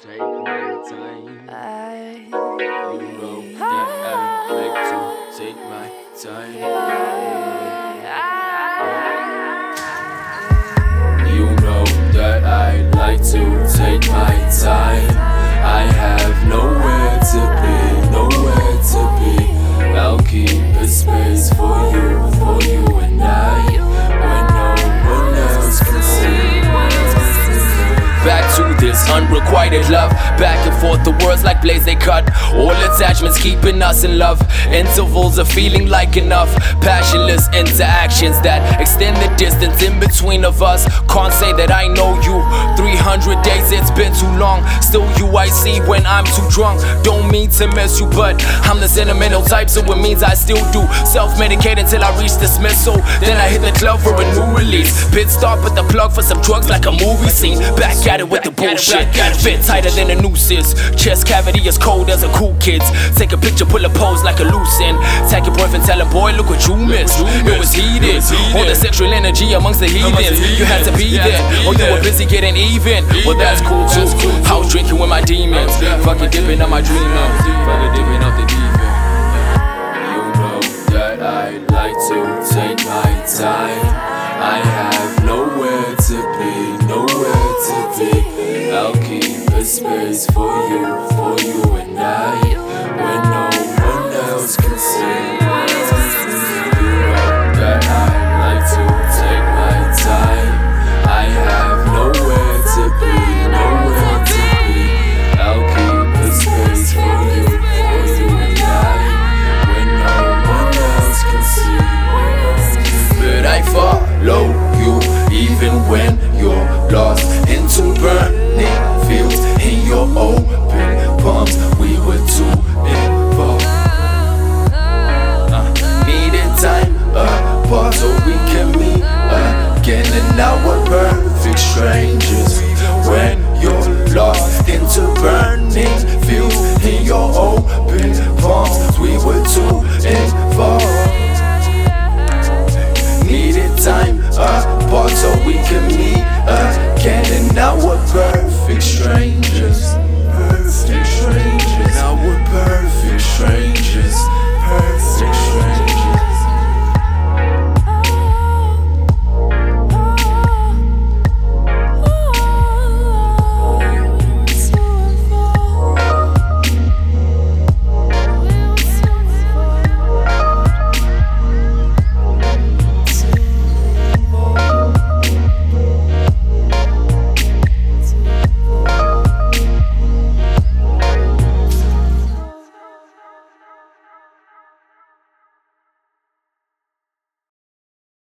take my time. I, You know that I like to take my time. Love. Back and forth, the words like blades they cut. All attachments keeping us in love. Intervals of feeling like enough. Passionless interactions that extend the distance in between of us. Can't say that I know you. 300 days, it's been too long. Still, you I see when I'm too drunk. Don't mean to miss you, but I'm the sentimental type, so it means I still do. Self medicate until I reach dismissal. Then I hit the club for a new release. Pit stop with the plug for some drugs like a movie scene. Back at it with the bullshit. A fit tighter than a noose is. Chest cavity as cold as a cool kid's. Take a picture, pull a pose like a loose end. Tag your boyfriend, tell him, boy, look what you missed. Heated. All the sexual energy amongst the heathens. You had to be there, or you were busy getting even. Well, that's cool too. I was drinking with my demons. Fucking dipping on my dreaming. Fucking dipping off the deep end. You know that I like to take my time. I have nowhere to be, nowhere to be. I'll keep a space for you, when you're lost into burning fields in your open palms. We were too involved. Uh, needed time apart so we can meet again, and now we're perfect strangers.